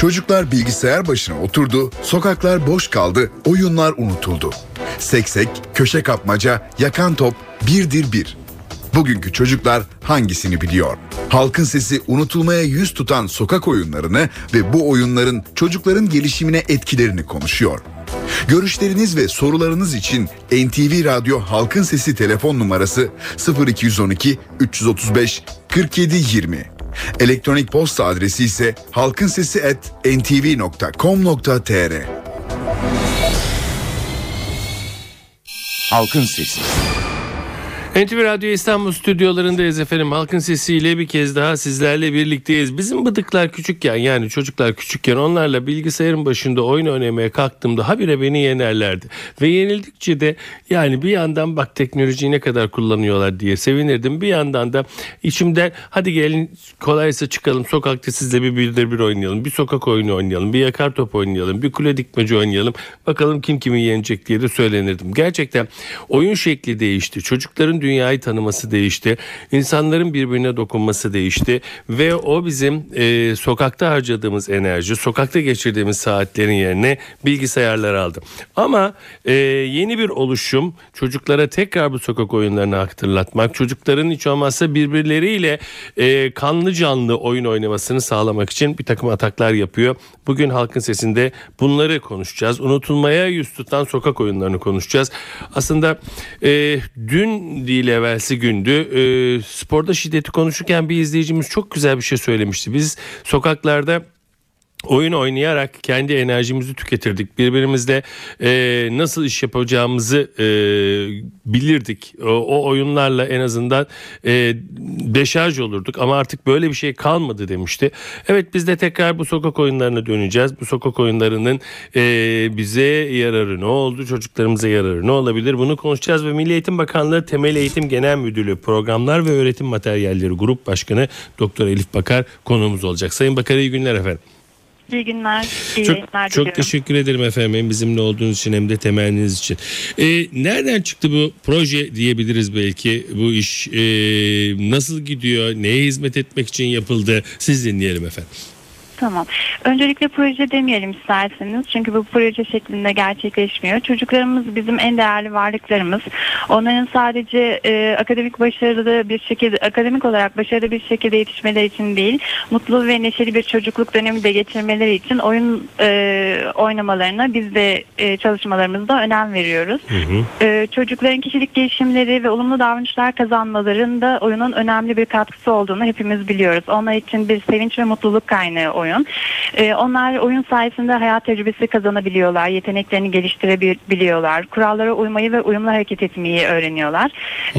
Çocuklar bilgisayar başına oturdu, sokaklar boş kaldı, oyunlar unutuldu. Seksek, köşe kapmaca, yakan top, birdir bir. Bugünkü çocuklar hangisini biliyor? Halkın sesi unutulmaya yüz tutan sokak oyunlarını ve bu oyunların çocukların gelişimine etkilerini konuşuyor. Görüşleriniz ve sorularınız için NTV Radyo Halkın Sesi telefon numarası 0212 335 47 20. Elektronik posta adresi ise halkinsesi@ntv.com.tr. Halkın Sesi. NTV Radyo İstanbul stüdyolarındayız efendim. Halkın sesiyle bir kez daha sizlerle birlikteyiz. Bizim bıdıklar küçükken yani çocuklar küçükken onlarla bilgisayarın başında oyun oynamaya kalktığımda habire beni yenerlerdi. Ve yenildikçe de yani bir yandan bak teknolojiyi ne kadar kullanıyorlar diye sevinirdim. Bir yandan da içimden hadi gelin kolaysa çıkalım sokakta sizle bir bildir bir oynayalım. Bir sokak oyunu oynayalım. Bir yakar top oynayalım. Bir kule dikmece oynayalım. Bakalım kim kimi yenecek diye de söylenirdim. Gerçekten oyun şekli değişti. Çocukların dünyayı tanıması değişti. İnsanların birbirine dokunması değişti ve o bizim e, sokakta harcadığımız enerji, sokakta geçirdiğimiz saatlerin yerine bilgisayarlar aldı. Ama e, yeni bir oluşum çocuklara tekrar bu sokak oyunlarını hatırlatmak, çocukların hiç olmazsa birbirleriyle e, kanlı canlı oyun oynamasını sağlamak için bir takım ataklar yapıyor. Bugün halkın sesinde bunları konuşacağız. Unutulmaya yüz tutan sokak oyunlarını konuşacağız. Aslında e, dün değil evvelsi gündü. E, sporda şiddeti konuşurken bir izleyicimiz çok güzel bir şey söylemişti. Biz sokaklarda oyun oynayarak kendi enerjimizi tüketirdik. Birbirimizle e, nasıl iş yapacağımızı e, bilirdik. O, o oyunlarla en azından e, deşarj olurduk ama artık böyle bir şey kalmadı demişti. Evet biz de tekrar bu sokak oyunlarına döneceğiz. Bu sokak oyunlarının e, bize yararı ne oldu? Çocuklarımıza yararı ne olabilir? Bunu konuşacağız ve Milli Eğitim Bakanlığı Temel Eğitim Genel Müdürlüğü Programlar ve Öğretim Materyalleri Grup Başkanı Doktor Elif Bakar konuğumuz olacak. Sayın Bakar iyi günler efendim. İyi günler, iyi çok, yayınlar çok diliyorum. teşekkür ederim efendim hem bizimle olduğunuz için hem de temenniniz için. Ee, nereden çıktı bu proje diyebiliriz belki bu iş ee, nasıl gidiyor neye hizmet etmek için yapıldı siz dinleyelim efendim. Tamam. Öncelikle proje demeyelim isterseniz. Çünkü bu proje şeklinde gerçekleşmiyor. Çocuklarımız bizim en değerli varlıklarımız. Onların sadece e, akademik başarılı bir şekilde, akademik olarak başarılı bir şekilde yetişmeleri için değil, mutlu ve neşeli bir çocukluk dönemi de geçirmeleri için oyun e, oynamalarına biz de e, çalışmalarımızda önem veriyoruz. E, çocukların kişilik gelişimleri ve olumlu davranışlar kazanmalarında oyunun önemli bir katkısı olduğunu hepimiz biliyoruz. Onlar için bir sevinç ve mutluluk kaynağı oyun. Ee, onlar oyun sayesinde hayat tecrübesi kazanabiliyorlar, yeteneklerini geliştirebiliyorlar, kurallara uymayı ve uyumlu hareket etmeyi öğreniyorlar.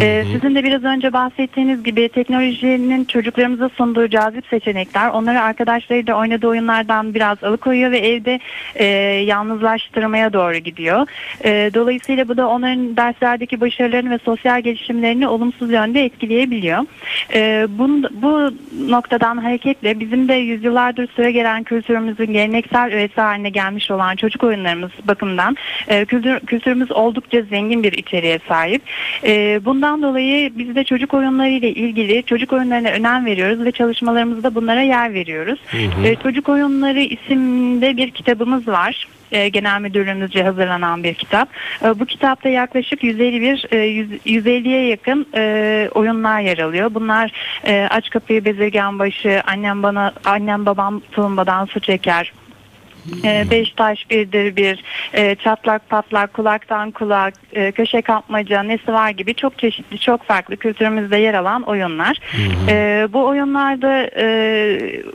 Ee, sizin de biraz önce bahsettiğiniz gibi teknolojinin çocuklarımıza sunduğu cazip seçenekler onları arkadaşlarıyla oynadığı oyunlardan biraz alıkoyuyor ve evde e, yalnızlaştırmaya doğru gidiyor. E, dolayısıyla bu da onların derslerdeki başarılarını ve sosyal gelişimlerini olumsuz yönde etkileyebiliyor. E, bun, bu noktadan hareketle bizim de yüzyıllardır süre gelen kültürümüzün geleneksel öğesi haline gelmiş olan çocuk oyunlarımız bakımından e, kültür, kültürümüz oldukça zengin bir içeriğe sahip. E, bundan dolayı biz de çocuk oyunları ile ilgili çocuk oyunlarına önem veriyoruz ve çalışmalarımızda bunlara yer veriyoruz. E, çocuk oyunları isimde bir kitabımız var e, genel müdürlüğümüzce hazırlanan bir kitap. E, bu kitapta yaklaşık 151 e, 100 150'ye yakın e, oyunlar yer alıyor. Bunlar aç kapıyı bezirgen başı, annem bana annem babam tulumbadan su çeker, e, beş taş birdir bir, e, çatlak patlak, kulaktan kulak, e, köşe kapmaca, nesi var gibi çok çeşitli, çok farklı kültürümüzde yer alan oyunlar. E, bu oyunlarda e,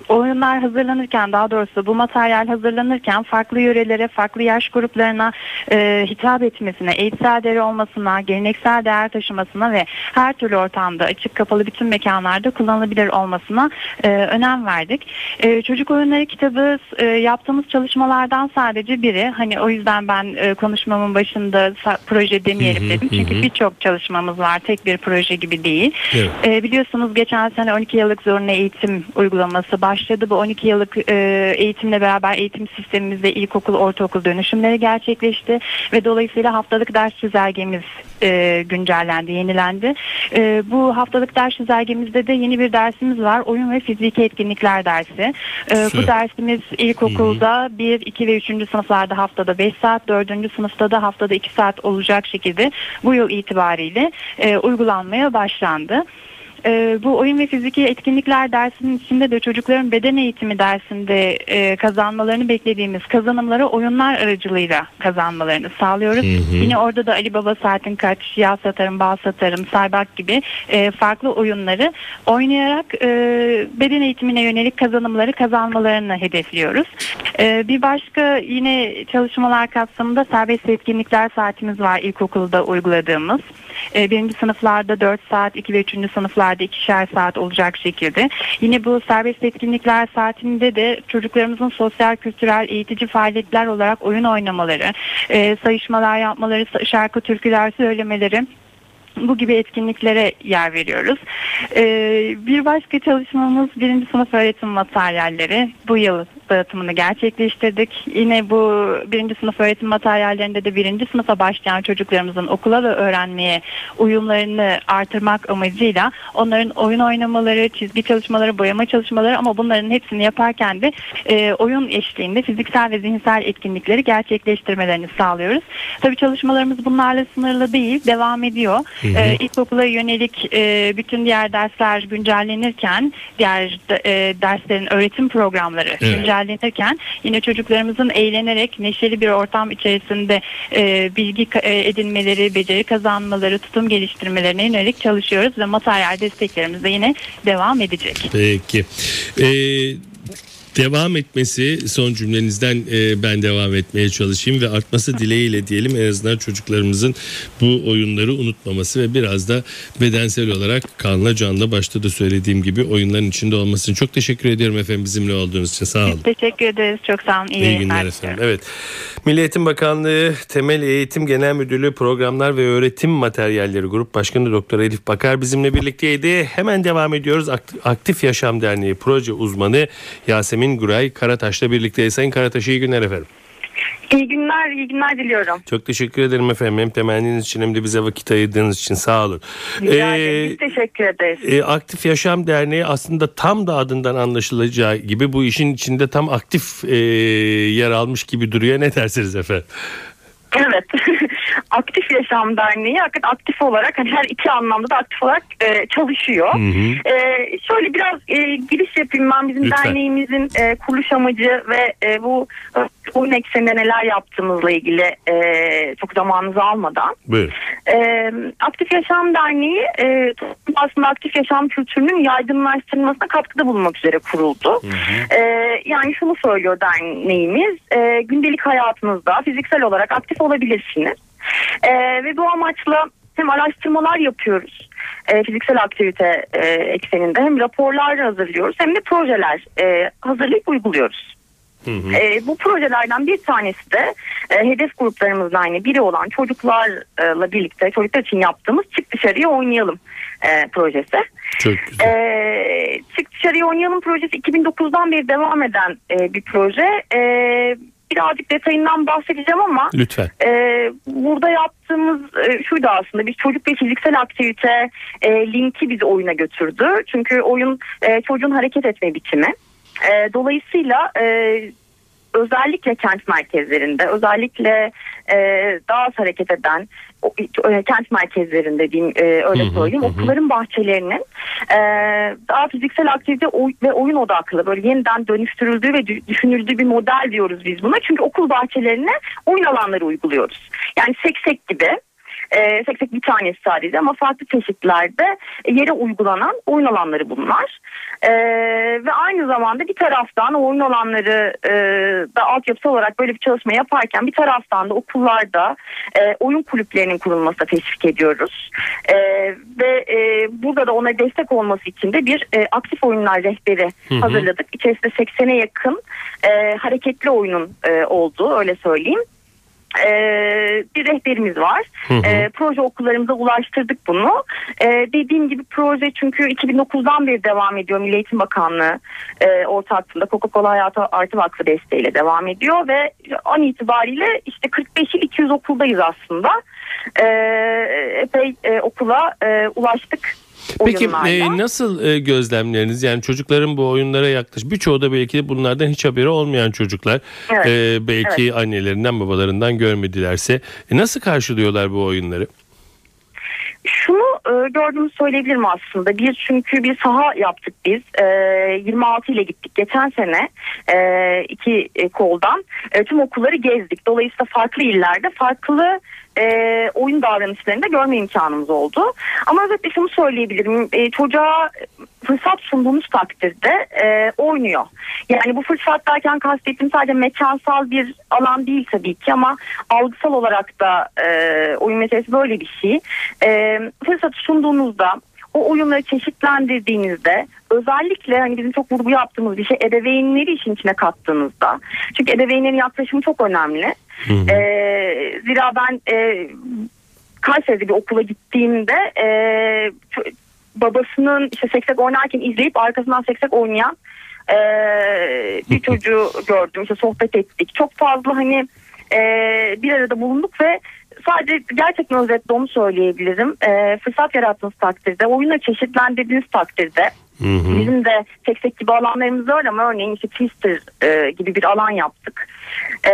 oyunlar hazırlanırken, daha doğrusu bu materyal hazırlanırken farklı yörelere, farklı yaş gruplarına e, hitap etmesine, eğitsel değeri olmasına, geleneksel değer taşımasına ve her türlü ortamda, açık kapalı bütün mekanlarda kullanılabilir olmasına e, önem verdik. E, çocuk oyunları kitabı e, yaptığımız çalışmalardan sadece biri. Hani o yüzden ben e, konuşmamın başında proje demeyelim Hı hı, dedim. Çünkü birçok çalışmamız var. Tek bir proje gibi değil. Evet. E, biliyorsunuz geçen sene 12 yıllık zorunlu eğitim uygulaması başladı. Bu 12 yıllık e, eğitimle beraber eğitim sistemimizde ilkokul, ortaokul dönüşümleri gerçekleşti ve dolayısıyla haftalık ders çizelgemiz e, güncellendi, yenilendi. E, bu haftalık ders çizelgemizde de yeni bir dersimiz var. Oyun ve fiziki etkinlikler dersi. E, bu dersimiz ilkokulda 1, 2 ve 3. sınıflarda haftada 5 saat, 4. sınıfta da haftada 2 saat olacak şekilde bu yıl itibariyle e, uygulanmaya başlandı. E, bu oyun ve fiziki etkinlikler dersinin içinde de çocukların beden eğitimi dersinde e, kazanmalarını beklediğimiz kazanımları oyunlar aracılığıyla kazanmalarını sağlıyoruz. Yine orada da Ali Baba Saatin Kaç, Yağ Satarım, Bal Satarım, Saybak gibi e, farklı oyunları oynayarak e, beden eğitimine yönelik kazanımları kazanmalarını hedefliyoruz. E, bir başka yine çalışmalar kapsamında serbest etkinlikler saatimiz var ilkokulda uyguladığımız. E, birinci sınıflarda 4 saat, 2 ve 3. sınıflarda ikişer saat olacak şekilde. Yine bu serbest etkinlikler saatinde de çocuklarımızın sosyal, kültürel, eğitici faaliyetler olarak oyun oynamaları, e, sayışmalar yapmaları, şarkı, türküler söylemeleri bu gibi etkinliklere yer veriyoruz. Ee, bir başka çalışmamız birinci sınıf öğretim materyalleri. Bu yıl dağıtımını gerçekleştirdik. Yine bu birinci sınıf öğretim materyallerinde de birinci sınıfa başlayan çocuklarımızın okula ve öğrenmeye uyumlarını artırmak amacıyla onların oyun oynamaları, çizgi çalışmaları, boyama çalışmaları ama bunların hepsini yaparken de e, oyun eşliğinde fiziksel ve zihinsel etkinlikleri gerçekleştirmelerini sağlıyoruz. Tabii çalışmalarımız bunlarla sınırlı değil, devam ediyor. E, ilkokula yönelik e, bütün diğer dersler güncellenirken, diğer e, derslerin öğretim programları Evet. güncellenirken yine çocuklarımızın eğlenerek neşeli bir ortam içerisinde e, bilgi e, edinmeleri, beceri kazanmaları, tutum geliştirmelerine yönelik çalışıyoruz ve materyal desteklerimiz de yine devam edecek. Peki. Ee, devam etmesi son cümlenizden e, ben devam etmeye çalışayım ve artması dileğiyle diyelim en azından çocuklarımızın bu oyunları unutmaması ve biraz da bedensel olarak kanla canla başta da söylediğim gibi oyunların içinde olmasını çok teşekkür ediyorum efendim bizimle olduğunuz için sağ olun. Teşekkür ederiz. Çok sağ olun. İyi, İyi günler efendim. Evet. Milli Eğitim Bakanlığı Temel Eğitim Genel Müdürlüğü Programlar ve Öğretim Materyalleri Grup Başkanı Doktor Elif Bakar bizimle birlikteydi. Hemen devam ediyoruz. Akt- Aktif Yaşam Derneği proje uzmanı Yasemin Güray Karataş'la birlikteyiz. Sayın Karataş iyi günler efendim. İyi günler, iyi günler diliyorum. Çok teşekkür ederim efendim. Hem temenniniz için hem de bize vakit ayırdığınız için sağ olun. Rica Ee. Biz teşekkür ederiz. e, Aktif Yaşam Derneği aslında tam da adından anlaşılacağı gibi bu işin içinde tam aktif e, yer almış gibi duruyor. Ne dersiniz efendim? Evet. aktif Yaşam Derneği hakikaten aktif olarak hani her iki anlamda da aktif olarak e, çalışıyor. hı. E, şöyle biraz e, giriş yapayım ben bizim Lütfen. derneğimizin e, kuruluş amacı ve e, bu oyun ekseninde neler yaptığımızla ilgili e, çok zamanınızı almadan. E, Aktif Yaşam Derneği e, aslında aktif yaşam kültürünün yaygınlaştırılmasına katkıda bulunmak üzere kuruldu. E, yani şunu söylüyor derneğimiz e, gündelik hayatınızda fiziksel olarak aktif olabilirsiniz. E, ve bu amaçla hem araştırmalar yapıyoruz e, fiziksel aktivite e, ekseninde hem raporlar hazırlıyoruz hem de projeler e, hazırlayıp uyguluyoruz. E, bu projelerden bir tanesi de e, hedef gruplarımızla aynı biri olan çocuklarla birlikte çocuklar için yaptığımız Çık Dışarıya Oynayalım e, projesi. Çok güzel. E, Çık Dışarıya Oynayalım projesi 2009'dan beri devam eden e, bir proje. E, birazcık detayından bahsedeceğim ama Lütfen. e, burada yaptığımız e, şuydu aslında biz çocuk ve fiziksel aktivite e, linki bizi oyuna götürdü. Çünkü oyun e, çocuğun hareket etme biçimi. E, dolayısıyla e, özellikle kent merkezlerinde özellikle e, daha az hareket eden o, e, kent merkezlerinde diyeyim e, öyle Hı hı, söyleyeyim. hı okulların bahçelerinin e, daha fiziksel aktivite ve oyun odaklı böyle yeniden dönüştürüldüğü ve dü- düşünüldüğü bir model diyoruz biz buna. Çünkü okul bahçelerine oyun alanları uyguluyoruz. Yani seksek gibi E, tek tek bir tanesi sadece ama farklı çeşitlerde yere uygulanan oyun alanları bunlar. E, ve aynı zamanda bir taraftan oyun alanları e, da altyapısı olarak böyle bir çalışma yaparken bir taraftan da okullarda e, oyun kulüplerinin kurulmasına teşvik ediyoruz. E, ve e, burada da ona destek olması için de bir e, aktif oyunlar rehberi hı hı. hazırladık. İçerisinde 80'e yakın e, hareketli oyunun e, olduğu öyle söyleyeyim e, bir rehberimiz var. Hı hı. E, proje okullarımıza ulaştırdık bunu. E, dediğim gibi proje çünkü 2009'dan beri devam ediyor. Milli Eğitim Bakanlığı e, ortaklığında Coca-Cola Hayatı Artı Vakfı desteğiyle devam ediyor ve an itibariyle işte 45 il 200 okuldayız aslında. E, epey e, okula e, ulaştık Peki e, nasıl e, gözlemleriniz yani çocukların bu oyunlara yaklaş birçoğu da belki bunlardan hiç haberi olmayan çocuklar evet. e, belki evet. annelerinden babalarından görmedilerse e, nasıl karşılıyorlar bu oyunları? Şunu e, gördüğümü söyleyebilirim aslında. Bir çünkü bir saha yaptık biz. E, 26 ile gittik geçen sene e, iki e, koldan. Tüm okulları gezdik. Dolayısıyla farklı illerde farklı e, oyun davranışlarında görme imkanımız oldu. Ama özetle şunu söyleyebilirim. Çocuğa fırsat sunduğumuz takdirde e, oynuyor. Yani bu fırsat derken kastettiğim sadece mekansal bir alan değil tabii ki ama algısal olarak da oyun meselesi böyle bir şey. Fırsatı sunduğunuzda o oyunları çeşitlendirdiğinizde özellikle hani bizim çok vurgu yaptığımız bir şey ebeveynleri işin içine kattığınızda. Çünkü ebeveynlerin yaklaşımı çok önemli. Hı hı. E, zira ben e, Kayseri'de bir okula gittiğimde e, babasının işte seksek oynarken izleyip arkasından seksek oynayan e, bir çocuğu gördüm. İşte sohbet ettik. Çok fazla hani e, bir arada bulunduk ve sadece gerçekten özetle onu söyleyebilirim. E, fırsat yarattığınız takdirde, oyunu çeşitlendirdiğiniz takdirde Hı hı. Bizim de tek tek gibi alanlarımız var ama örneğin işte Twister e, gibi bir alan yaptık. E,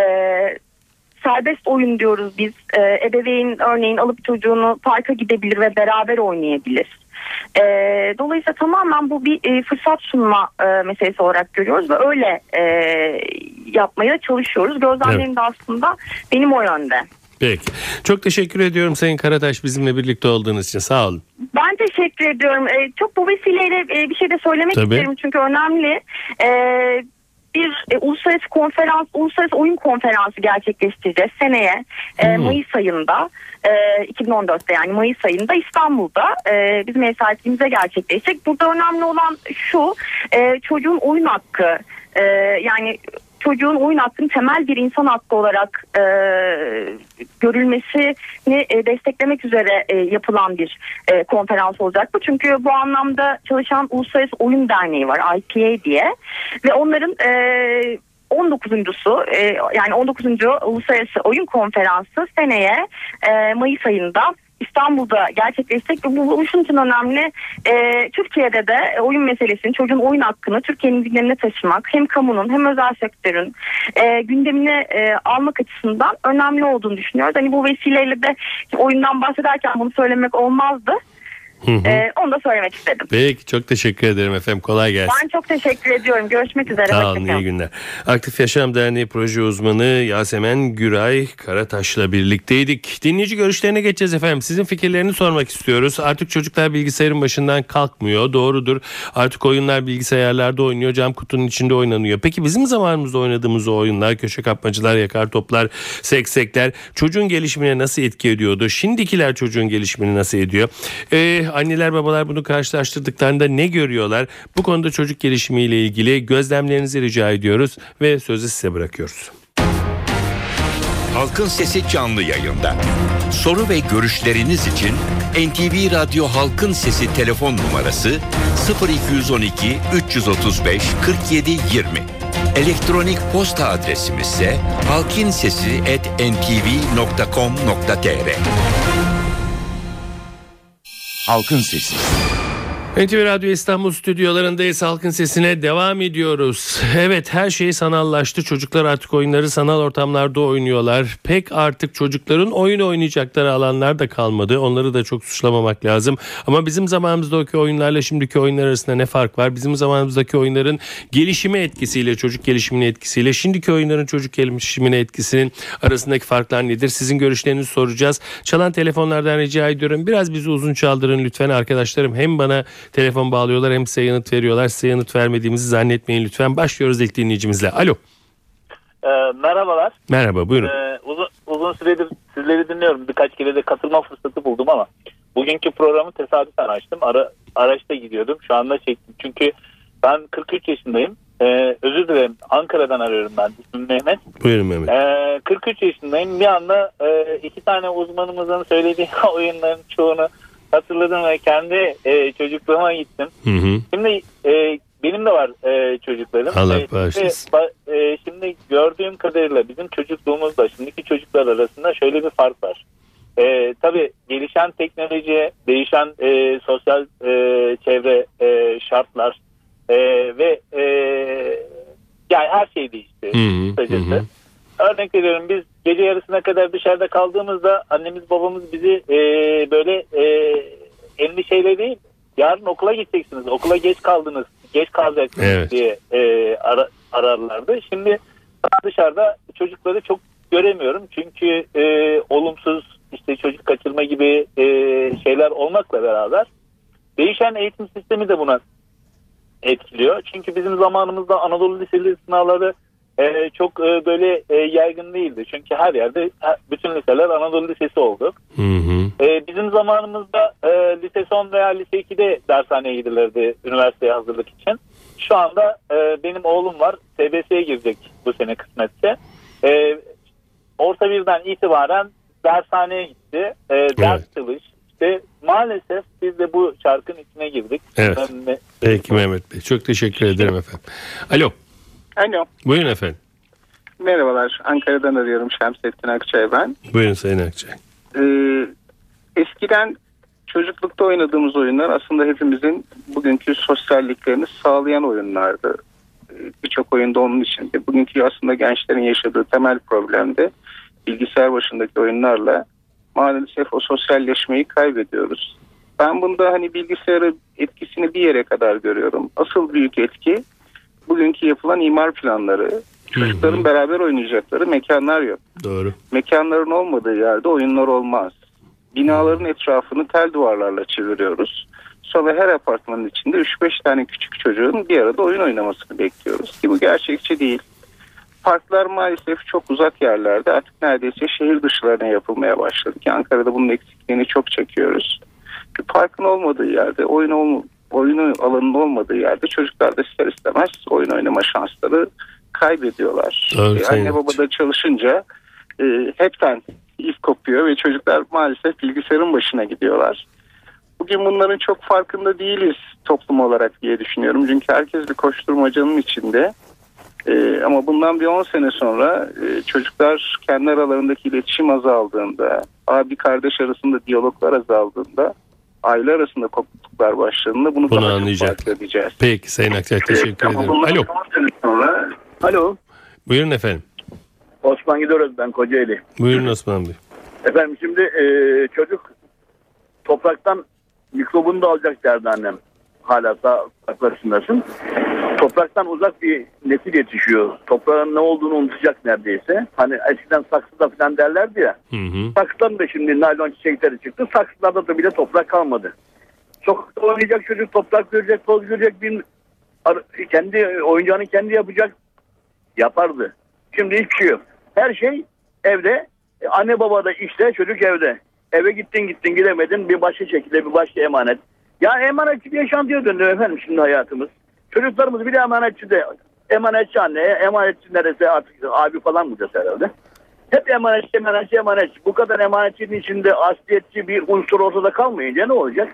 serbest oyun diyoruz biz. E, ebeveyn örneğin alıp çocuğunu parka gidebilir ve beraber oynayabilir. E, dolayısıyla tamamen bu bir e, fırsat sunma e, meselesi olarak görüyoruz ve öyle e, yapmaya çalışıyoruz. Gözlemlerim evet. de aslında benim o yönde. Peki. Çok teşekkür ediyorum Sayın Karataş bizimle birlikte olduğunuz için. Sağ olun. Ben teşekkür ediyorum. Ee, çok bu vesileyle e, bir şey de söylemek Tabii. isterim çünkü önemli. Ee, bir e, uluslararası konferans, uluslararası oyun konferansı gerçekleştireceğiz seneye e, hmm. Mayıs ayında. E, 2014'te yani Mayıs ayında İstanbul'da e, bizim ev sahipliğimize gerçekleşecek. Burada önemli olan şu e, çocuğun oyun hakkı e, yani çocuğun oyun hakkının temel bir insan hakkı olarak e, görülmesini e, desteklemek üzere e, yapılan bir e, konferans olacak bu. Çünkü bu anlamda çalışan Uluslararası Oyun Derneği var IPA diye ve onların e, 19.sü e, yani 19. Uluslararası Oyun Konferansı seneye e, Mayıs ayında İstanbul'da gerçekleşecek ve bu, bu için önemli. E, Türkiye'de de oyun meselesini, çocuğun oyun hakkını Türkiye'nin gündemine taşımak hem kamunun hem özel sektörün e, gündemine e, almak açısından önemli olduğunu düşünüyoruz. Hani bu vesileyle de oyundan bahsederken bunu söylemek olmazdı. Hı hı. Ee, onu da söylemek istedim. Peki çok teşekkür ederim efendim. Kolay gelsin. Ben çok teşekkür ediyorum. Görüşmek üzere. Sağ olun iyi günler. Aktif Yaşam Derneği proje uzmanı Yasemen Güray Karataş'la birlikteydik. Dinleyici görüşlerine geçeceğiz efendim. Sizin fikirlerini sormak istiyoruz. Artık çocuklar bilgisayarın başından kalkmıyor. Doğrudur. Artık oyunlar bilgisayarlarda oynuyor. Cam kutunun içinde oynanıyor. Peki bizim zamanımızda oynadığımız o oyunlar, köşe kapmacılar, yakar toplar, seksekler çocuğun gelişimine nasıl etki ediyordu? Şimdikiler çocuğun gelişimini nasıl ediyor? Ee, anneler babalar bunu karşılaştırdıklarında ne görüyorlar? Bu konuda çocuk gelişimiyle ilgili gözlemlerinizi rica ediyoruz ve sözü size bırakıyoruz. Halkın Sesi canlı yayında. Soru ve görüşleriniz için NTV Radyo Halkın Sesi telefon numarası 0212 335 47 20. Elektronik posta adresimiz ise halkinsesi@ntv.com.tr. Halkın Sesi. NTV Radyo İstanbul stüdyolarındayız. Halkın sesine devam ediyoruz. Evet her şey sanallaştı. Çocuklar artık oyunları sanal ortamlarda oynuyorlar. Pek artık çocukların oyun oynayacakları alanlar da kalmadı. Onları da çok suçlamamak lazım. Ama bizim zamanımızdaki oyunlarla şimdiki oyunlar arasında ne fark var? Bizim zamanımızdaki oyunların gelişime etkisiyle, çocuk gelişimine etkisiyle, şimdiki oyunların çocuk gelişimine etkisinin arasındaki farklar nedir? Sizin görüşlerinizi soracağız. Çalan telefonlardan rica ediyorum. Biraz bizi uzun çaldırın lütfen arkadaşlarım. Hem bana telefon bağlıyorlar hem size yanıt veriyorlar. Size yanıt vermediğimizi zannetmeyin lütfen. Başlıyoruz ilk dinleyicimizle. Alo. Ee, merhabalar. Merhaba buyurun. Ee, uzun, uzun süredir sizleri dinliyorum. Birkaç kere de katılma fırsatı buldum ama bugünkü programı tesadüfen açtım. Ara, araçta gidiyordum. Şu anda çektim. Çünkü ben 43 yaşındayım. Ee, özür dilerim. Ankara'dan arıyorum ben. İsmim Mehmet. Buyurun Mehmet. Ee, 43 yaşındayım. Bir anda e, iki tane uzmanımızın söylediği oyunların çoğunu hatırladım ve kendi e, çocukluğuma gittim. Hı hı. Şimdi e, benim de var e, çocuklarım. Allah E, bağışlasın. Şimdi, e, şimdi gördüğüm kadarıyla bizim çocukluğumuzla şimdiki çocuklar arasında şöyle bir fark var. E, tabii gelişen teknoloji, değişen e, sosyal e, çevre e, şartlar e, ve e, yani her şey değişti. Hı hı, kısacası. hı hı. Örnek veriyorum biz gece yarısına kadar dışarıda kaldığımızda annemiz babamız bizi e, böyle e, endişeyle değil yarın okula gideceksiniz okula geç kaldınız geç kalacaksınız Evet. diye e, ara- ararlardı. Şimdi dışarıda çocukları çok göremiyorum çünkü e, olumsuz işte çocuk kaçırma gibi e, şeyler olmakla beraber değişen eğitim sistemi de buna etkiliyor. Çünkü bizim zamanımızda Anadolu Lisesi sınavları e, çok e, böyle e, yaygın değildi. Çünkü her yerde ha- bütün liseler Anadolu Lisesi oldu. Hı hı. E, bizim zamanımızda e, lise son veya lise 2'de dershaneye gidilirdi üniversiteye hazırlık için. Şu anda e, benim oğlum var. TBS'ye girecek bu sene kısmetse. E, orta birden itibaren dershaneye gitti. E, ders çalış. İşte maalesef biz de bu çarkın içine girdik. Evet. Ben Peki Mehmet Bey. Çok teşekkür ederim efendim. Alo. Alo. Buyurun efendim. Merhabalar. Ankara'dan arıyorum Şemsettin Akçay ben. Buyurun Sayın Akçay. Ee, eskiden çocuklukta oynadığımız oyunlar aslında hepimizin bugünkü sosyalliklerini sağlayan oyunlardı. Ee, Birçok oyunda onun içinde. Bugünkü aslında gençlerin yaşadığı temel problem de bilgisayar başındaki oyunlarla maalesef o sosyalleşmeyi kaybediyoruz. Ben bunda hani bilgisayarı etkisini bir yere kadar görüyorum. Asıl büyük etki bugünkü yapılan imar planları. Çocukların beraber oynayacakları mekanlar yok. Doğru. Mekanların olmadığı yerde oyunlar olmaz. Binaların etrafını tel duvarlarla çeviriyoruz. Sonra her apartmanın içinde 3-5 tane küçük çocuğun bir arada oyun oynamasını bekliyoruz. Ki bu gerçekçi değil. Parklar maalesef çok uzak yerlerde artık neredeyse şehir dışlarına yapılmaya başladı ki Ankara'da bunun eksikliğini çok çekiyoruz. Bir parkın olmadığı yerde, oyun, ol, oyun alanının olmadığı yerde çocuklar da ister istemez oyun oynama şansları kaybediyorlar. Doğru, E, anne baba da çalışınca e, hepten ip kopuyor ve çocuklar maalesef bilgisayarın başına gidiyorlar. Bugün bunların çok farkında değiliz toplum olarak diye düşünüyorum. Çünkü herkes bir koşturmacanın içinde. E, ama bundan bir 10 sene sonra e, çocuklar kendi aralarındaki iletişim azaldığında, abi kardeş arasında diyaloglar azaldığında, aile arasında kopukluklar başladığında bunu, Bunu anlayacak. edeceğiz. Peki Sayın Akçay teşekkür ederim. Alo. 10 sene sonra Alo. Buyurun efendim. Osman Gidiyoruz ben Kocaeli. Buyurun Osman Bey. Efendim şimdi e, çocuk topraktan mikrobunu da alacak derdi annem. Hala sağ yaklaşımdasın. Topraktan uzak bir nesil yetişiyor. Toprağın ne olduğunu unutacak neredeyse. Hani eskiden saksıda falan derlerdi ya. Hı hı. Saksıdan da şimdi naylon çiçekleri çıktı. Saksılarda da bile toprak kalmadı. Sokakta oynayacak çocuk toprak görecek, toz görecek. Bir, kendi oyuncağını kendi yapacak. Yapardı. Şimdi hiçbir şey yok. Her şey evde. E, Anne baba da işte çocuk evde. Eve gittin gittin gidemedin bir başka şekilde bir başka emanet. Ya emanetçi bir yaşantıya döndü efendim şimdi hayatımız. Çocuklarımız bir de emanetçi de emanetçi anneye emanetçi neresi artık abi falan dese herhalde. Hep emanetçi emanetçi emanetçi. Bu kadar emanetçinin içinde asliyetçi bir unsur ortada kalmayınca ne olacak?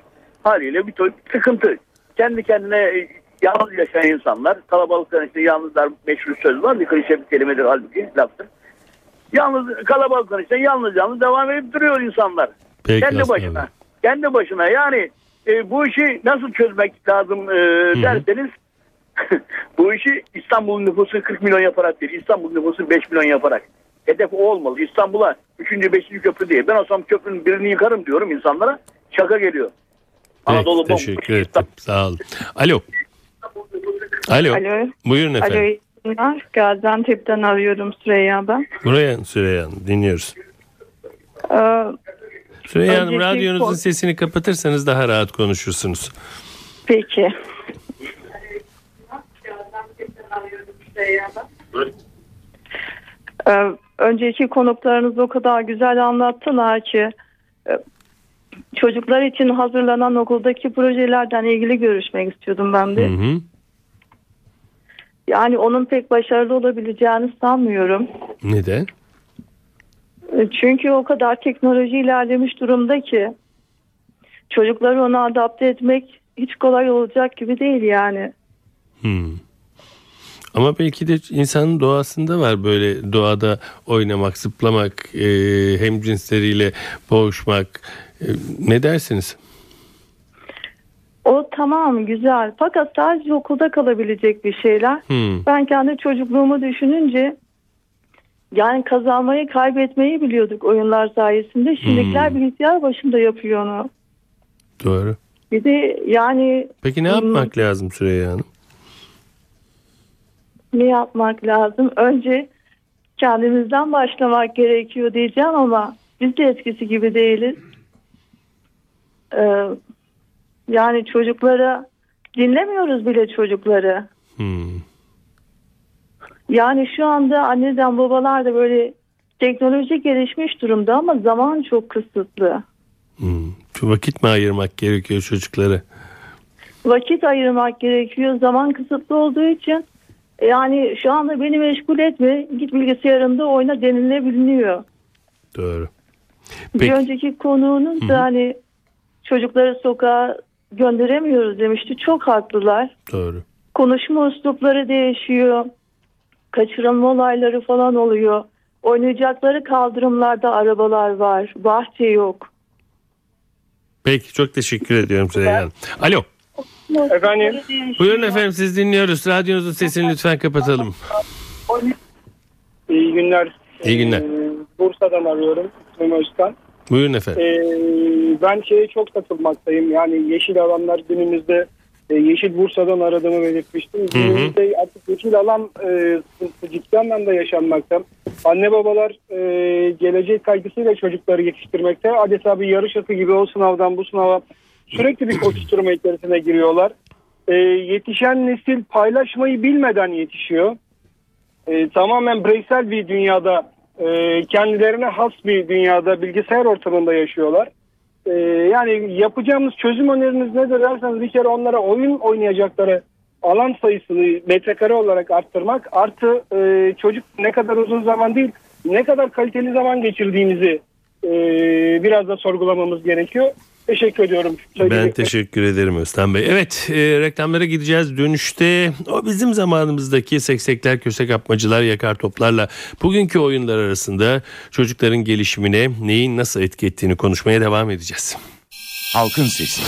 Haliyle bir sıkıntı. Kendi kendine e, yalnız yaşayan insanlar, kalabalıkların içinde yalnızlar meşhur söz var. Bir klişe bir kelimedir halbuki laftır. Yalnız kalabalıkların içinde yalnız yalnız devam edip duruyor insanlar. Peki kendi başına. Bey. Kendi başına yani e, bu işi nasıl çözmek lazım e, derseniz bu işi İstanbul nüfusu 40 milyon yaparak değil. İstanbul nüfusu 5 milyon yaparak. Hedef o olmalı. İstanbul'a 3. 5. köprü değil. Ben olsam köprünün birini yıkarım diyorum insanlara. Şaka geliyor. Peki, Anadolu bomboş. teşekkür ederim. Sağ olun. Alo. Alo. Alo. Buyurun efendim. Alo. günler. Gaziantep'ten arıyorum Süreyya ben. Buraya Süreyya dinliyoruz. Ee, Süreyya Hanım radyonuzun sesini kapatırsanız daha rahat konuşursunuz. peki. Ee, önceki konuklarınız o kadar güzel anlattılar ki e, çocuklar için hazırlanan okuldaki projelerden ilgili görüşmek istiyordum ben de. Hı hı. Yani onun pek başarılı olabileceğini sanmıyorum. Neden? E, Çünkü o kadar teknoloji ilerlemiş durumda ki çocukları ona adapte etmek hiç kolay olacak gibi değil yani. Hmm. Ama belki de insanın doğasında var böyle doğada oynamak, zıplamak, e, hem cinsleriyle boğuşmak. E, ne dersiniz? O tamam güzel fakat sadece okulda kalabilecek bir şeyler. Hmm. Ben kendi çocukluğumu düşününce yani kazanmayı kaybetmeyi biliyorduk oyunlar sayesinde. Şimdikiler bilgisayar başında yapıyor onu. Doğru. Bir de yani Peki ne Hmm. yapmak lazım Süreyya Hanım? ne yapmak lazım? Önce kendimizden başlamak gerekiyor diyeceğim ama biz de eskisi gibi değiliz. Ee, yani çocuklara dinlemiyoruz bile çocukları. Yani şu anda anneden babalar da böyle teknoloji gelişmiş durumda ama zaman çok kısıtlı. Hmm. Şu vakit mi ayırmak gerekiyor çocuklara? Vakit ayırmak gerekiyor. Zaman kısıtlı olduğu için yani şu anda beni meşgul etme git bilgisayarında oyna denilebiliyor. Doğru. Bir Peki. önceki konuğunuz da hani çocukları sokağa gönderemiyoruz demişti. Çok haklılar. Doğru. Konuşma üslupları değişiyor. Kaçırılma olayları falan oluyor. Oynayacakları kaldırımlarda arabalar var. Bahçe yok. Peki çok teşekkür ediyorum Süreyya Hanım. Alo. Efendim Buyurun efendim siz dinliyoruz. Radyonuzun sesini lütfen kapatalım. iyi günler. İyi günler. Ee, Bursa'dan arıyorum. Tüm Özkan. Buyurun efendim. Ee, ben şeye çok katılmaktayım. Yani yeşil alanlar günümüzde e, Yeşil Bursa'dan aradığımı belirtmiştim. Günümüzde artık yeşil alan e, ciddi anlamda yaşanmakta. Anne babalar e, gelecek kaygısıyla çocukları yetiştirmekte. Adeta bir yarış atı gibi o sınavdan bu sınava sürekli bir koşturma içerisine giriyorlar. E, yetişen nesil paylaşmayı bilmeden yetişiyor. E, tamamen bireysel bir dünyada e, kendilerine has bir dünyada bilgisayar ortamında yaşıyorlar. E, yani yapacağımız çözüm öneriniz nedir derseniz bir kere onlara oyun oynayacakları alan sayısını metrekare olarak arttırmak artı e, çocuk ne kadar uzun zaman değil ne kadar kaliteli zaman geçirdiğimizi e, biraz da sorgulamamız gerekiyor. Teşekkür ediyorum. Ben Söyleyeceklerim- teşekkür ederim Özlem Bey. Evet e, reklamlara gideceğiz. Dönüşte o bizim zamanımızdaki seksekler, köse kapmacılar, yakar toplarla bugünkü oyunlar arasında çocukların gelişimine neyin nasıl etki ettiğini konuşmaya devam edeceğiz. Halkın Sesi.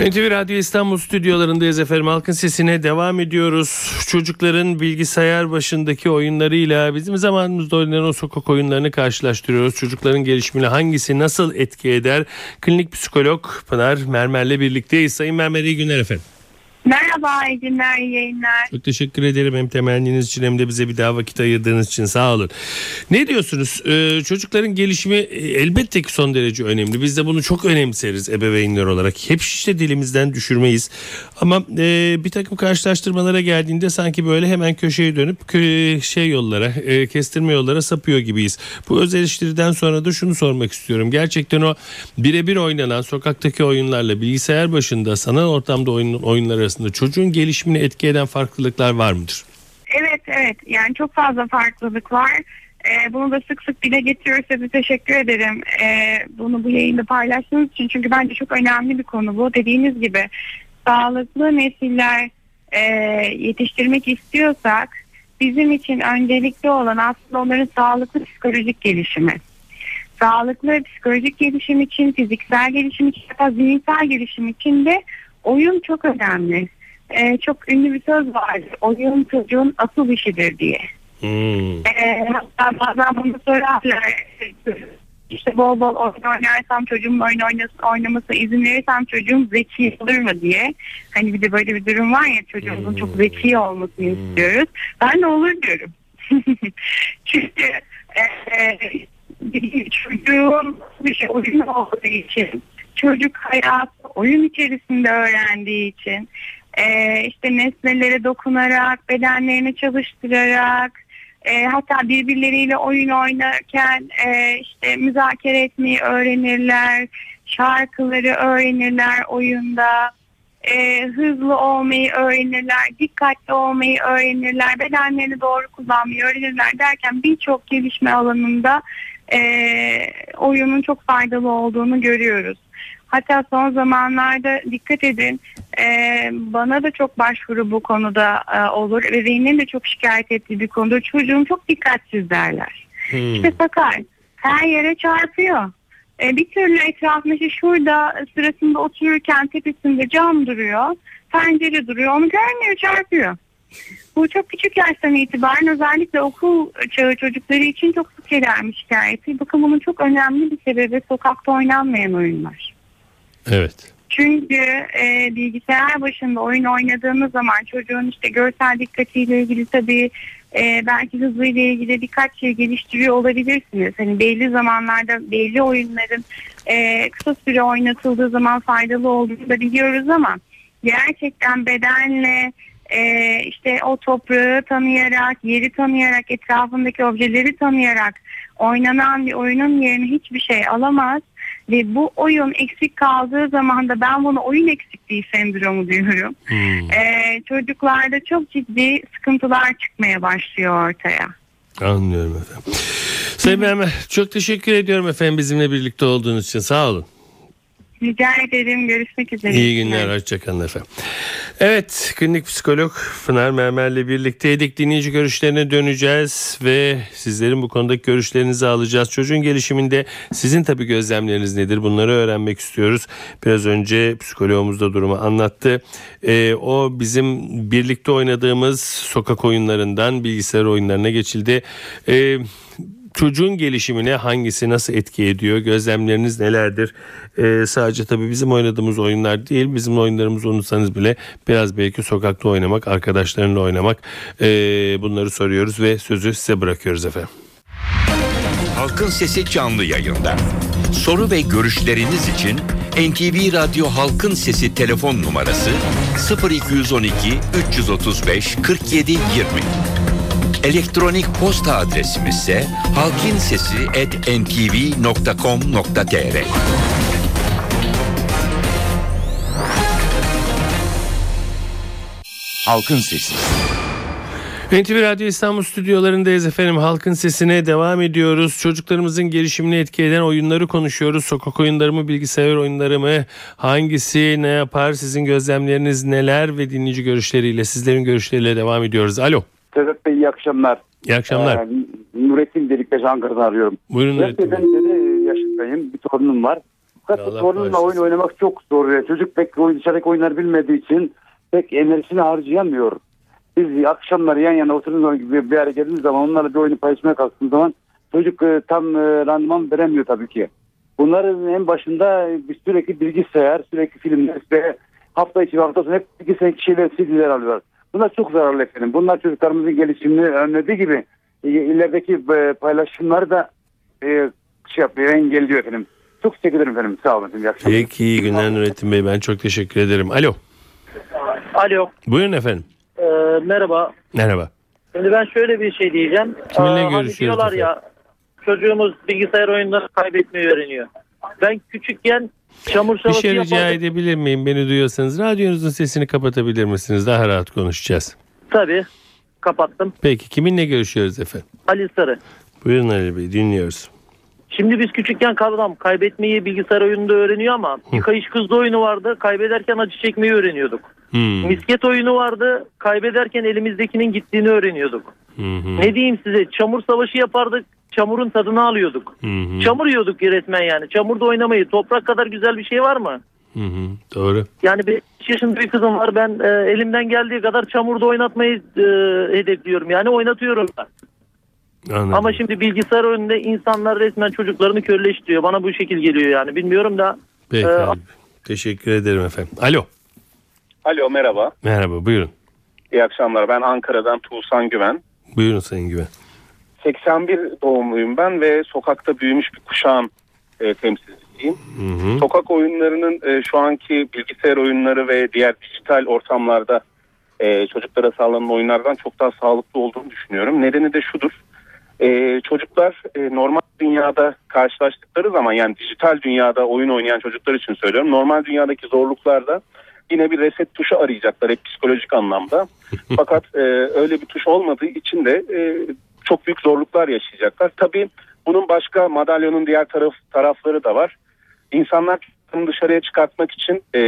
NTV Radyo İstanbul stüdyolarındayız efendim. Halkın sesine devam ediyoruz. Çocukların bilgisayar başındaki oyunlarıyla bizim zamanımızda oynanan o sokak oyunlarını karşılaştırıyoruz. Çocukların gelişimine hangisi nasıl etki eder? Klinik psikolog Pınar Mermer'le birlikteyiz. Sayın Mermer iyi günler efendim. Merhaba, iyi günler, iyi yayınlar. Çok teşekkür ederim hem temenniniz için hem de bize bir daha vakit ayırdığınız için sağ olun. Ne diyorsunuz? Ee, çocukların gelişimi e, elbette ki son derece önemli. Biz de bunu çok önemseriz ebeveynler olarak. Hep işte dilimizden düşürmeyiz. Ama e, bir takım karşılaştırmalara geldiğinde sanki böyle hemen köşeye dönüp kö- şey yollara, e, kestirme yollara sapıyor gibiyiz. Bu öz eleştiriden sonra da şunu sormak istiyorum. Gerçekten o birebir oynanan sokaktaki oyunlarla bilgisayar başında sanal ortamda oyun, oyunlar arasında çocuğun gelişimini etki eden farklılıklar var mıdır? Evet, evet. Yani çok fazla farklılık var. Ee, bunu da sık sık dile getiriyoruz. Size teşekkür ederim. Ee, bunu bu yayında paylaştığınız için. Çünkü bence çok önemli bir konu bu. Dediğiniz gibi sağlıklı nesiller e, yetiştirmek istiyorsak bizim için öncelikli olan aslında onların sağlıklı psikolojik gelişimi. sağlıklı psikolojik gelişim için, fiziksel gelişim için, hatta zihinsel gelişim için de oyun çok önemli. Ee, çok ünlü bir söz vardır. Oyun çocuğun asıl işidir diye. Hmm. Ee, hatta bazen bunu söylerler. İşte bol bol oyun oynarsam çocuğum oyun oynasın, oynamasına izin verirsem çocuğum zeki olur mu diye. Hani bir de böyle bir durum var ya çocuğumuzun çok zeki olmasını istiyoruz. Ben de olur diyorum. Çünkü e, bir çocuğun bir şey oyun olduğu için çocuk hayatı oyun içerisinde öğrendiği için e, işte nesnelere dokunarak bedenlerini çalıştırarak e, hatta birbirleriyle oyun oynarken e, işte müzakere etmeyi öğrenirler şarkıları öğrenirler oyunda e, hızlı olmayı öğrenirler dikkatli olmayı öğrenirler bedenlerini doğru kullanmayı öğrenirler derken birçok gelişme alanında e, oyunun çok faydalı olduğunu görüyoruz. Hatta son zamanlarda dikkat edin e, bana da çok başvuru bu konuda e, olur ve benim de çok şikayet ettiği bir konudur. Çocuğum çok dikkatsiz derler. Hmm. İşte sakar her yere çarpıyor. E, bir türlü etrafında işte şurada sırasında otururken tepesinde cam duruyor. Pencere duruyor onu görmüyor çarpıyor. Bu çok küçük yaştan itibaren özellikle okul çağı çocukları için çok sık gelen bir şikayeti. Bakın bunun çok önemli bir sebebi sokakta oynanmayan oyunlar. Evet. Çünkü e, bilgisayar başında oyun oynadığınız zaman çocuğun işte görsel dikkatiyle ilgili tabii e, belki hızıyla ilgili birkaç şey geliştiriyor olabilirsiniz. Hani belli zamanlarda belli oyunların e, kısa süre oynatıldığı zaman faydalı olduğunu da biliyoruz ama gerçekten bedenle e, işte o toprağı tanıyarak, yeri tanıyarak, etrafındaki objeleri tanıyarak oynanan bir oyunun yerine hiçbir şey alamaz. Ve bu oyun eksik kaldığı zaman da ben bunu oyun eksikliği sendromu diyorum. Hmm. Ee, çocuklarda çok ciddi sıkıntılar çıkmaya başlıyor ortaya. Anlıyorum efendim. Sayın Mermer çok teşekkür ediyorum efendim bizimle birlikte olduğunuz için sağ olun. Rica ederim. Görüşmek üzere. İyi günler, hoşçakalın efendim. Evet, klinik psikolog Pınar Mermer'le birlikteydik. Dinleyici görüşlerine döneceğiz ve sizlerin bu konudaki görüşlerinizi alacağız. Çocuğun gelişiminde sizin tabii gözlemleriniz nedir? Bunları öğrenmek istiyoruz. Biraz önce psikologumuz da durumu anlattı. Ee, o bizim birlikte oynadığımız sokak oyunlarından bilgisayar oyunlarına geçildi. Ee, çocuğun gelişimine hangisi nasıl etki ediyor? Gözlemleriniz nelerdir? Ee, sadece tabii bizim oynadığımız oyunlar değil. Bizim oyunlarımızı unutsanız bile biraz belki sokakta oynamak, arkadaşlarınla oynamak ee, bunları soruyoruz ve sözü size bırakıyoruz efendim. Halkın Sesi canlı yayında. Soru ve görüşleriniz için NTV Radyo Halkın Sesi telefon numarası 0212 335 47 20. Elektronik posta adresimiz ise halkinsesi@ntv.com.tr. Halkın Sesi. NTV Radyo İstanbul stüdyolarındayız efendim. Halkın sesine devam ediyoruz. Çocuklarımızın gelişimini etki eden oyunları konuşuyoruz. Sokak oyunları mı, bilgisayar oyunları mı? Hangisi ne yapar? Sizin gözlemleriniz neler ve dinleyici görüşleriyle, sizlerin görüşleriyle devam ediyoruz. Alo. Sedat Bey iyi akşamlar. İyi akşamlar. Ee, Nurettin Deliktaş Ankara'dan arıyorum. Buyurun Nurettin Ben Bey. de yaşındayım. Bir torunum var. Fakat bu torunumla oyun oynamak çok zor. Çocuk pek oyun, dışarıdaki oyunlar bilmediği için pek enerjisini harcayamıyor. Biz akşamları yan yana oturduğumuz zaman bir, bir araya geldiğimiz zaman onlarla bir oyunu paylaşmaya kalktığımız zaman çocuk e, tam e, randıman veremiyor tabii ki. Bunların en başında e, sürekli bilgisayar, sürekli filmler ve hafta içi ve hafta sonu hep bilgisayar şeyler, CD'ler alıyorlar. Bunlar çok zararlı efendim. Bunlar çocuklarımızın gelişimini önlediği gibi e, ilerideki e, paylaşımları da e, şey yapıyor, engelliyor efendim. Çok teşekkür ederim efendim. Sağ olun efendim. İyi akşamlar. Peki iyi günler Nurettin Bey. Ben çok teşekkür ederim. Alo. Alo, Buyurun efendim. e, merhaba. Merhaba. Şimdi ben şöyle bir şey diyeceğim. Kiminle Aa, hani görüşüyoruz diyorlar ya, çocuğumuz bilgisayar oyunları kaybetmeyi öğreniyor. Ben küçükken çamur Bir şey rica yapardık. edebilir miyim? Beni duyuyorsanız radyonuzun sesini kapatabilir misiniz? Daha rahat konuşacağız. Tabii, kapattım. Peki kiminle görüşüyoruz efendim? Ali Sarı. Buyurun Ali Bey dinliyoruz. Şimdi biz küçükken kavram kaybetmeyi bilgisayar oyununda öğreniyor ama bir kayış kızlı oyunu vardı. Kaybederken acı çekmeyi öğreniyorduk. Hmm. Misket oyunu vardı. Kaybederken elimizdekinin gittiğini öğreniyorduk. Hı hı. Ne diyeyim size? Çamur savaşı yapardık. Çamurun tadını alıyorduk. Hı hı. Çamur yiyorduk resmen yani. Çamurda oynamayı. Toprak kadar güzel bir şey var mı? Hı hı. Doğru. Yani 5 yaşında bir kızım var. Ben e, elimden geldiği kadar çamurda oynatmayı e, hedefliyorum. Yani oynatıyorum da. Anladım. Ama şimdi bilgisayar önünde insanlar resmen çocuklarını körleştiriyor. Bana bu şekil geliyor yani. Bilmiyorum da. Peki Ee, abi. Teşekkür ederim efendim. Alo. Alo merhaba. Merhaba buyurun. İyi akşamlar. Ben Ankara'dan Tuğsan Güven. Buyurun Sayın Güven. 81 doğumluyum ben ve sokakta büyümüş bir kuşağın e, temsilcisiyim. Hı hı. Sokak oyunlarının e, şu anki bilgisayar oyunları ve diğer dijital ortamlarda e, çocuklara sağlanan oyunlardan çok daha sağlıklı olduğunu düşünüyorum. Nedeni de şudur. E, çocuklar e, normal dünyada karşılaştıkları zaman yani dijital dünyada oyun oynayan çocuklar için söylüyorum. Normal dünyadaki zorluklarda yine bir reset tuşu arayacaklar hep psikolojik anlamda. Fakat e, öyle bir tuş olmadığı için de e, çok büyük zorluklar yaşayacaklar. Tabii bunun başka madalyonun diğer taraf tarafları da var. İnsanlar dışarıya çıkartmak için e,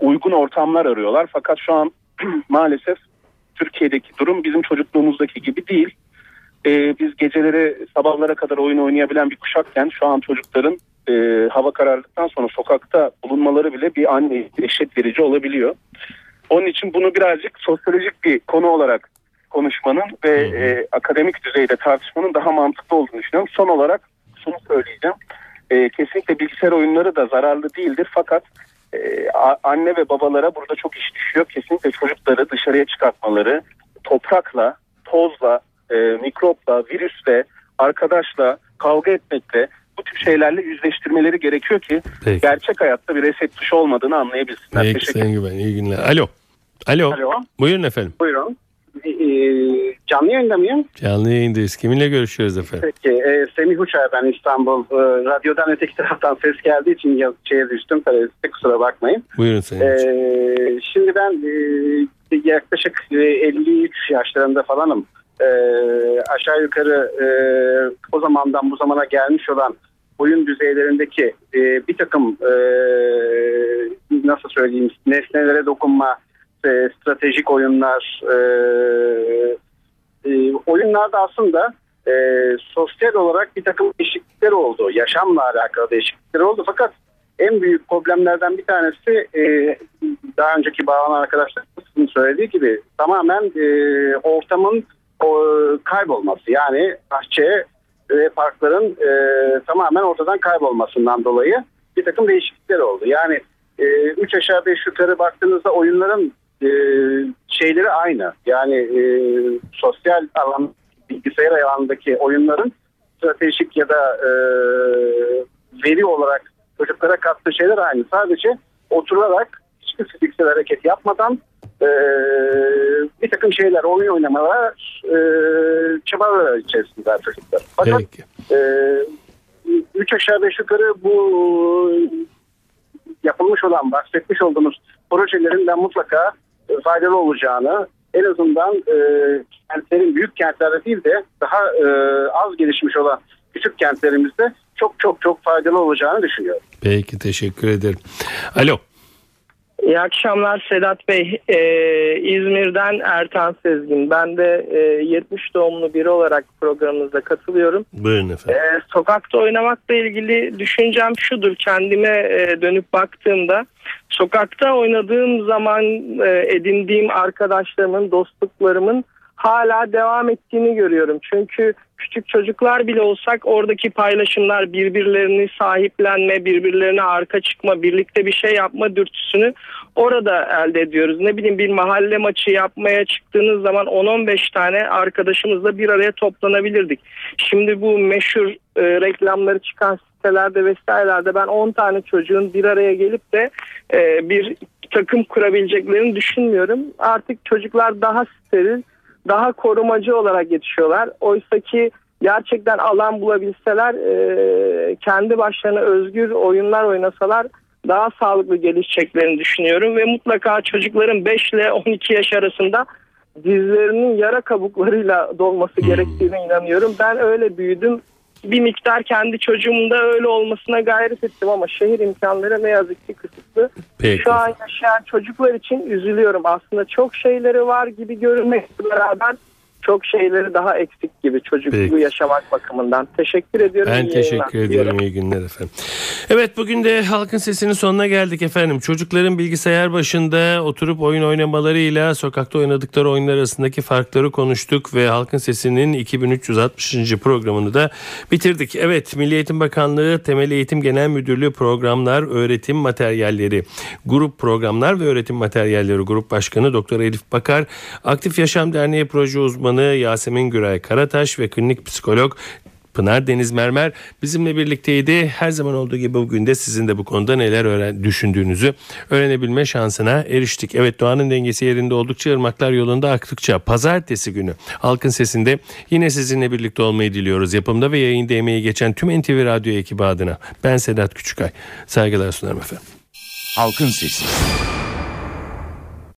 uygun ortamlar arıyorlar. Fakat şu an maalesef Türkiye'deki durum bizim çocukluğumuzdaki gibi değil. E, biz geceleri sabahlara kadar oyun oynayabilen bir kuşakken şu an çocukların e, hava karardıktan sonra sokakta bulunmaları bile bir anne dehşet verici olabiliyor. Onun için bunu birazcık sosyolojik bir konu olarak konuşmanın ve e, akademik düzeyde tartışmanın daha mantıklı olduğunu düşünüyorum. Son olarak şunu söyleyeceğim. E, kesinlikle bilgisayar oyunları da zararlı değildir fakat e, anne ve babalara burada çok iş düşüyor. Kesinlikle çocukları dışarıya çıkartmaları, toprakla, tozla, e, mikropla, virüsle, arkadaşla, kavga etmekle bu tip şeylerle yüzleştirmeleri gerekiyor ki Peki. gerçek hayatta bir reset tuşu olmadığını anlayabilsinler. Peki Teşekkür Güven iyi günler. Alo. Alo. Alo. Buyurun efendim. Buyurun. Ee, canlı yayında mıyım? Canlı yayındayız. Kiminle görüşüyoruz efendim? Peki. E, Semih Uçay ben İstanbul. E, radyodan öteki taraftan ses geldiği için şeye düştüm. Tabii kusura bakmayın. Buyurun Sayın E, şimdi ben e, yaklaşık e, 53 yaşlarında falanım. E, aşağı yukarı e, o zamandan bu zamana gelmiş olan oyun düzeylerindeki e, bir takım e, nasıl söyleyeyim nesnelere dokunma e, stratejik oyunlar e, e, oyunlarda aslında e, sosyal olarak bir takım değişiklikler oldu. Yaşamla alakalı değişiklikler oldu. Fakat en büyük problemlerden bir tanesi e, daha önceki bağlanan arkadaşlarımızın söylediği gibi tamamen e, ortamın o, kaybolması. Yani bahçe ve parkların e, tamamen ortadan kaybolmasından dolayı bir takım değişiklikler oldu. Yani 3 aşağı 5 yukarı baktığınızda oyunların e, şeyleri aynı. Yani e, sosyal alan bilgisayar alanındaki oyunların stratejik ya da e, veri olarak çocuklara kattığı şeyler aynı. Sadece oturarak hiçbir fiziksel hareket yapmadan e, bir takım şeyler oyun oynamalar e, çabalar içerisinde çocuklar. Fakat Peki. e, üç aşağı beş yukarı bu yapılmış olan bahsetmiş olduğumuz projelerin de mutlaka e, faydalı olacağını en azından e, kentlerin büyük kentlerde değil de daha e, az gelişmiş olan küçük kentlerimizde çok çok çok faydalı olacağını düşünüyorum. Peki teşekkür ederim. Alo. İyi akşamlar Sedat Bey. Ee, İzmir'den Ertan Sezgin. Ben de e, 70 doğumlu biri olarak programınıza katılıyorum. Buyurun efendim. Ee, sokakta oynamakla ilgili düşüncem şudur. Kendime e, dönüp baktığımda sokakta oynadığım zaman e, edindiğim arkadaşlarımın, dostluklarımın hala devam ettiğini görüyorum. Çünkü küçük çocuklar bile olsak oradaki paylaşımlar birbirlerini sahiplenme, birbirlerine arka çıkma, birlikte bir şey yapma dürtüsünü orada elde ediyoruz. Ne bileyim bir mahalle maçı yapmaya çıktığınız zaman 10-15 tane arkadaşımızla bir araya toplanabilirdik. Şimdi bu meşhur e, reklamları çıkan sitelerde vesairelerde ben 10 tane çocuğun bir araya gelip de e, bir takım kurabileceklerini düşünmüyorum. Artık çocuklar daha steril, daha korumacı olarak yetişiyorlar. Oysa ki gerçekten alan bulabilseler e, kendi başlarına özgür oyunlar oynasalar daha sağlıklı gelişeceklerini düşünüyorum ve mutlaka çocukların 5 ile 12 yaş arasında dizlerinin yara kabuklarıyla dolması gerektiğine inanıyorum. Ben öyle büyüdüm. Bir miktar kendi çocuğumda öyle olmasına gayret ettim ama şehir imkanları ne yazık ki kısıtlı. Peki. Şu an yaşayan çocuklar için üzülüyorum. Aslında çok şeyleri var gibi görünmekle beraber çok şeyleri daha eksik gibi çocukluğu Peki. yaşamak bakımından. Teşekkür ediyorum. Ben İyi teşekkür ediyorum. İyi günler efendim. Evet bugün de Halkın Sesi'nin sonuna geldik efendim. Çocukların bilgisayar başında oturup oyun oynamalarıyla sokakta oynadıkları oyunlar arasındaki farkları konuştuk ve Halkın Sesi'nin 2360. programını da bitirdik. Evet Milli Eğitim Bakanlığı Temel Eğitim Genel Müdürlüğü programlar, öğretim materyalleri, grup programlar ve öğretim materyalleri grup başkanı Doktor Elif Bakar, Aktif Yaşam Derneği proje uzmanı Yasemin Güray Karataş ve klinik psikolog Pınar Deniz Mermer bizimle birlikteydi. Her zaman olduğu gibi bugün de sizin de bu konuda neler öğren düşündüğünüzü öğrenebilme şansına eriştik. Evet doğanın dengesi yerinde oldukça ırmaklar yolunda aktıkça pazartesi günü Halkın Sesi'nde yine sizinle birlikte olmayı diliyoruz. Yapımda ve yayında emeği geçen tüm NTV Radyo ekibi adına ben Sedat Küçükay. Saygılar sunarım efendim. Halkın Sesi.